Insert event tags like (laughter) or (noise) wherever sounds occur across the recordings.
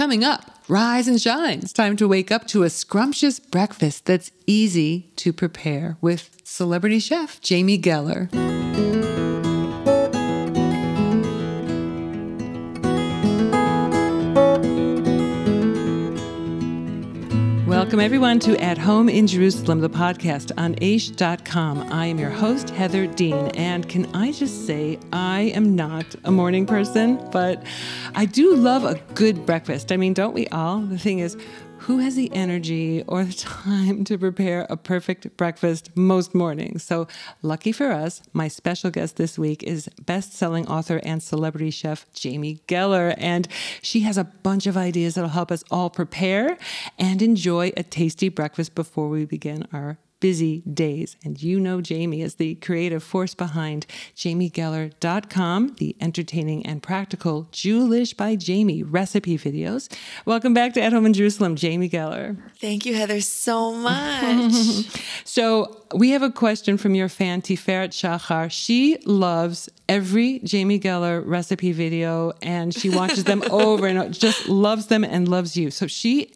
Coming up, rise and shine. It's time to wake up to a scrumptious breakfast that's easy to prepare with celebrity chef Jamie Geller. Welcome, everyone, to At Home in Jerusalem, the podcast on Aish.com. I am your host, Heather Dean. And can I just say, I am not a morning person, but I do love a good breakfast. I mean, don't we all? The thing is, who has the energy or the (laughs) time to prepare a perfect breakfast most mornings? So, lucky for us, my special guest this week is best selling author and celebrity chef Jamie Geller. And she has a bunch of ideas that'll help us all prepare and enjoy a tasty breakfast before we begin our busy days. And you know Jamie is the creative force behind jamiegeller.com, the entertaining and practical Jewish by Jamie recipe videos. Welcome back to At Home in Jerusalem, Jamie Geller. Thank you, Heather, so much. (laughs) so, we have a question from your fan, Tiferet Shachar. She loves every Jamie Geller recipe video and she watches them (laughs) over and just loves them and loves you. So, she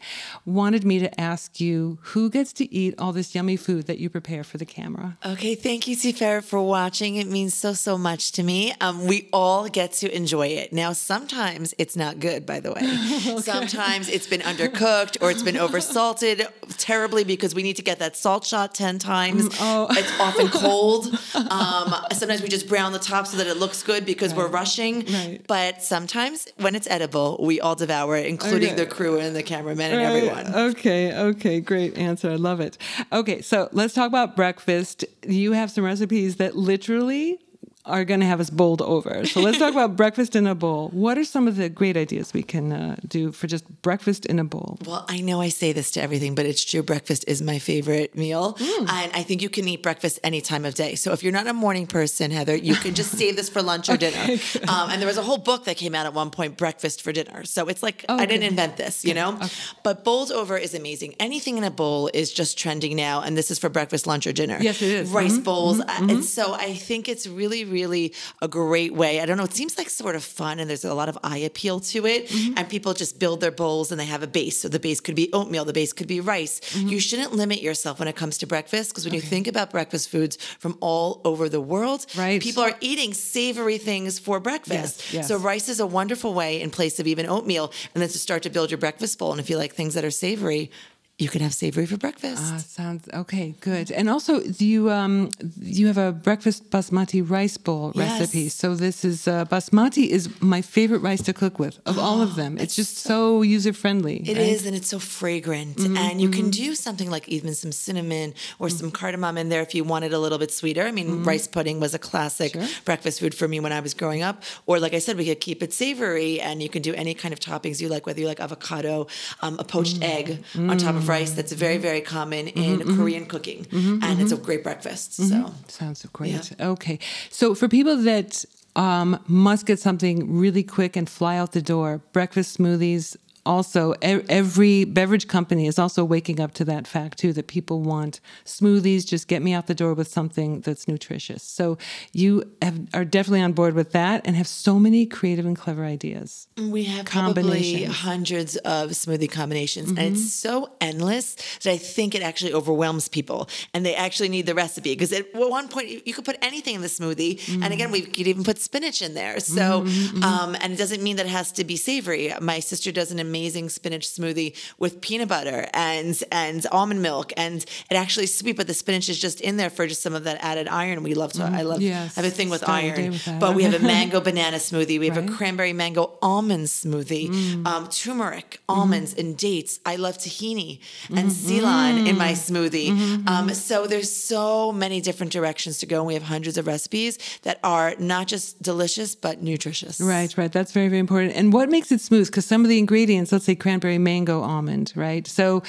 wanted me to ask you who gets to eat all this yummy food food that you prepare for the camera. Okay, thank you, Tiferet, for watching. It means so, so much to me. Um, we all get to enjoy it. Now, sometimes it's not good, by the way. (laughs) okay. Sometimes it's been undercooked or it's been oversalted terribly because we need to get that salt shot 10 times. Mm, oh. It's often (laughs) cold. Um, sometimes we just brown the top so that it looks good because right. we're rushing. Right. But sometimes when it's edible, we all devour it, including okay. the crew and the cameramen and right. everyone. Okay, okay, great answer. I love it. Okay, so let's talk about breakfast. You have some recipes that literally are going to have us bowled over. So let's talk about (laughs) breakfast in a bowl. What are some of the great ideas we can uh, do for just breakfast in a bowl? Well, I know I say this to everything, but it's true. Breakfast is my favorite meal. Mm. And I think you can eat breakfast any time of day. So if you're not a morning person, Heather, you can just save this for lunch or (laughs) dinner. Um, and there was a whole book that came out at one point, Breakfast for Dinner. So it's like, oh, I didn't invent this, you know? Okay. But bowls over is amazing. Anything in a bowl is just trending now. And this is for breakfast, lunch, or dinner. Yes, it is. Rice mm-hmm. bowls. Mm-hmm. And so I think it's really, really a great way. I don't know. It seems like sort of fun, and there's a lot of eye appeal to it. Mm-hmm. And people just build their bowls, and they have a base. So the base could be oatmeal, the base could be rice. Mm-hmm. You shouldn't limit yourself when it comes to breakfast, because when okay. you think about breakfast foods from all over the world, right. people are eating savory things for breakfast. Yes, yes. So rice is a wonderful way in place of even oatmeal, and then to start to build your breakfast bowl. And if you like things that are savory, you can have savory for breakfast. Ah, sounds okay. Good. And also, you um, you have a breakfast basmati rice bowl yes. recipe. So this is uh, basmati is my favorite rice to cook with of oh, all of them. It's, (gasps) it's just so, so user friendly. It right? is, and it's so fragrant. Mm-hmm, and you mm-hmm. can do something like even some cinnamon or mm-hmm. some cardamom in there if you want it a little bit sweeter. I mean, mm-hmm. rice pudding was a classic sure. breakfast food for me when I was growing up. Or like I said, we could keep it savory, and you can do any kind of toppings you like, whether you like avocado, um, a poached mm. egg on top of of rice that's very, very common in mm-hmm, mm-hmm. Korean cooking. Mm-hmm, and it's a great breakfast. So sounds great. Yeah. Okay. So for people that um, must get something really quick and fly out the door, breakfast smoothies also every beverage company is also waking up to that fact too that people want smoothies just get me out the door with something that's nutritious so you have, are definitely on board with that and have so many creative and clever ideas we have probably hundreds of smoothie combinations mm-hmm. and it's so endless that i think it actually overwhelms people and they actually need the recipe because at one point you could put anything in the smoothie mm-hmm. and again we could even put spinach in there so mm-hmm. um, and it doesn't mean that it has to be savory my sister does an amazing spinach smoothie with peanut butter and and almond milk, and it actually is sweet, but the spinach is just in there for just some of that added iron. We love to. Mm, I love. Yes, I have a thing with iron. With but we have a (laughs) mango banana smoothie. We have right. a cranberry mango almond smoothie. Mm. Um, turmeric, almonds, mm and dates. I love tahini and Ceylon in my smoothie. Mm-hmm. Um, so there's so many different directions to go, and we have hundreds of recipes that are not just delicious but nutritious. Right, right. That's very, very important. And what makes it smooth? Because some of the ingredients let's say cranberry mango almond, right? So,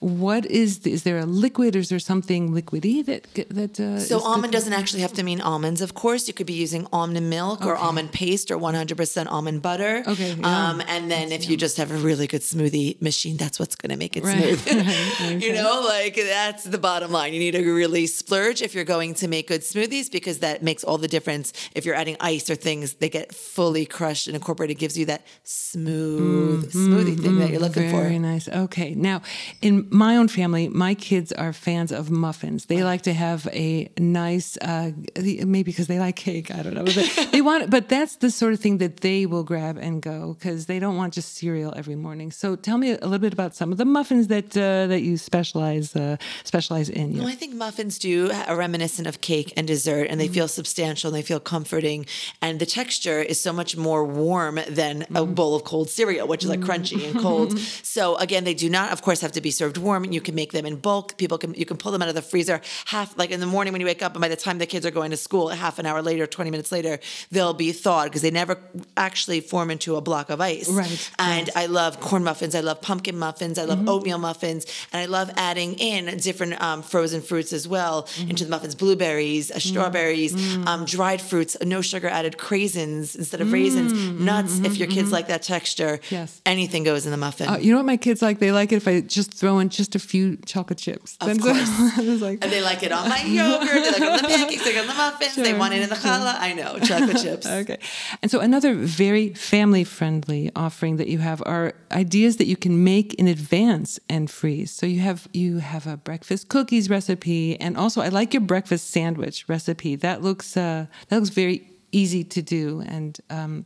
what is is there a liquid or is there something liquidy that that? Uh, so almond doesn't actually have to mean almonds. Of course, you could be using almond milk okay. or almond paste or 100% almond butter. Okay. Yeah. Um, and then that's if you just have a really good smoothie machine, that's what's going to make it right. smooth. (laughs) right. (laughs) You know, like that's the bottom line. You need to really splurge if you're going to make good smoothies because that makes all the difference. If you're adding ice or things, they get fully crushed and incorporated. Gives you that smooth, mm-hmm. smooth smoothie thing mm, that you're looking Very for. Very nice. Okay. Now, in my own family, my kids are fans of muffins. They like to have a nice, uh, maybe because they like cake. I don't know. But (laughs) they want, but that's the sort of thing that they will grab and go because they don't want just cereal every morning. So tell me a little bit about some of the muffins that uh, that you specialize uh, specialize in. Well, I think muffins do are reminiscent of cake and dessert, and they Mm-hmm. feel substantial and they feel comforting, and the texture is so much more warm than a Mm-hmm. bowl of cold cereal, which is like crunchy and cold. (laughs) so again, they do not, of course, have to be served warm. You can make them in bulk. People can you can pull them out of the freezer half like in the morning when you wake up, and by the time the kids are going to school, half an hour later, twenty minutes later, they'll be thawed because they never actually form into a block of ice. Right, And I love corn muffins. I love pumpkin muffins. I love Mm-hmm. oatmeal muffins, and I love adding in different um, frozen fruits as well Mm-hmm. into the muffins: blueberries, uh, Mm. strawberries, um, dried fruits, no sugar added craisins instead of raisins, nuts. If your kids like that texture, Mm. Yes. anything goes in the muffin. Uh, you know what my kids like? They like it if I just throw in just a few chocolate chips. Of Then- course. (laughs) like, and they like it on my yogurt. They like it on the (laughs) pancakes. They like it on the muffins. they want it in the challah. I know chocolate chips. (laughs) Okay. And so another very family friendly offering that you have are ideas that you can make in advance and freeze. So you have you have a breakfast cookies recipe and also I like your breakfast sandwich recipe. That looks uh, that looks very easy to do and um,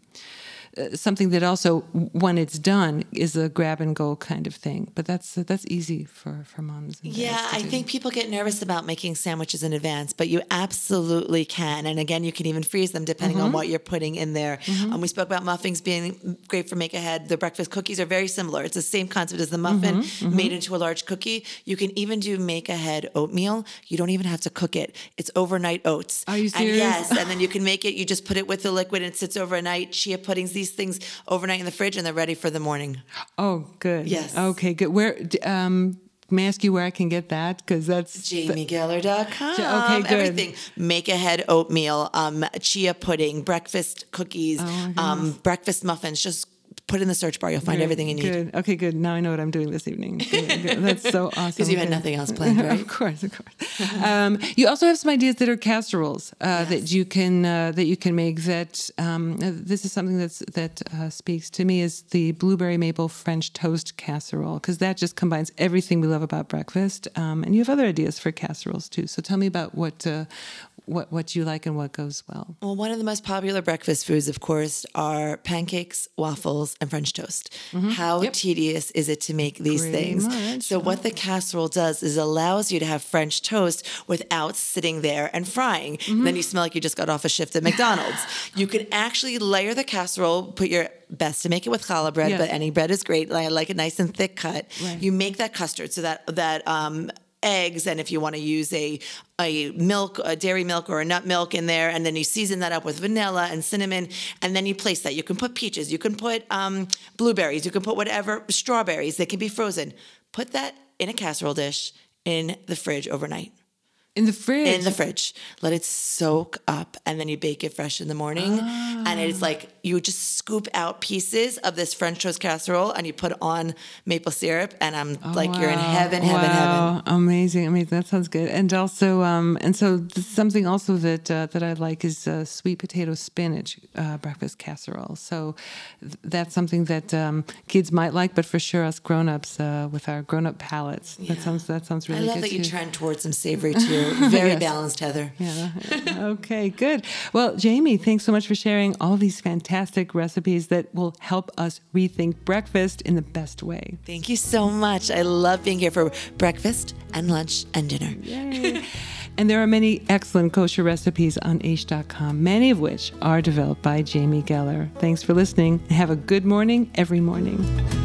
uh, something that also when it's done is a grab and go kind of thing. But that's that's easy for for moms. And Yeah, I do. think people get nervous about making sandwiches in advance, but you absolutely can. And again, you can even freeze them depending Mm-hmm. on what you're putting in there. Um, we spoke about muffins being great for make ahead. The breakfast cookies are very similar. It's the same concept as the muffin Mm-hmm, made into a large cookie. You can even do make ahead oatmeal. You don't even have to cook it. It's overnight oats. Are you And serious? yes, and then you can make it. You just put it with the liquid and it sits overnight. Chia puddings, these (laughs) things overnight in the fridge, and they're ready for the morning. Oh, good. Yes. Okay, good. Where um may I ask you where I can get that? Because that's JamieGeller.com. Okay, good. Everything. Make ahead oatmeal, um, chia pudding, breakfast cookies, Oh, um, breakfast muffins. Just put in the search bar. You'll find Good, everything you need. Good. Okay, good. Now I know what I'm doing this evening. Good, good. (laughs) That's so (laughs) awesome. Because you had nothing else planned, (laughs) right? of course, of course. um, you also have some ideas that are casseroles uh, that you can uh, that you can make. That um, uh, this is something that's that uh, speaks to me is the blueberry maple French toast casserole because that just combines everything we love about breakfast. Um, and you have other ideas for casseroles too. So tell me about what uh, what what you like and what goes well. Well, one of the most popular breakfast foods, of course, are pancakes, waffles, and French toast. How tedious is it to make these Mm-hmm. Pretty things? much, so, what the casserole does is allows you to have French toast without sitting there and frying. Mm-hmm. Then you smell like you just got off a shift at McDonald's. (laughs) you can actually layer the casserole, put your best to make it with challah bread, Yes. but any bread is great. I like it nice and thick cut. Right. You make that custard so that that um, eggs and if you want to use a a milk a dairy milk or a nut milk in there and then you season that up with vanilla and cinnamon and then you place that. You can put peaches you can put um, blueberries you can put whatever strawberries they can be frozen. Put that in a casserole dish in the fridge overnight. In the fridge. in the fridge. Let it soak up and then you bake it fresh in the morning and it's like you just scoop out pieces of this french toast casserole and you put on maple syrup and i'm like you're in Wow. heaven heaven heaven wow. Amazing, amazing. That sounds good. And also, um, and so something also that uh, that I like is uh, sweet potato spinach uh, breakfast casserole. So th- that's something that um, kids might like, but for sure us grown-ups uh, with our grown-up palates, that sounds that sounds really. I love good that you too. trend towards some savory too. (laughs) Very Yes. balanced, Heather. Yeah. (laughs) okay, good. Well, Jamie, thanks so much for sharing all these fantastic recipes that will help us rethink breakfast in the best way. Thank you so much. I love being here for breakfast and lunch and dinner. (laughs) And there are many excellent kosher recipes on Aish.com, many of which are developed by Jamie Geller. Thanks for listening and have a good morning every morning.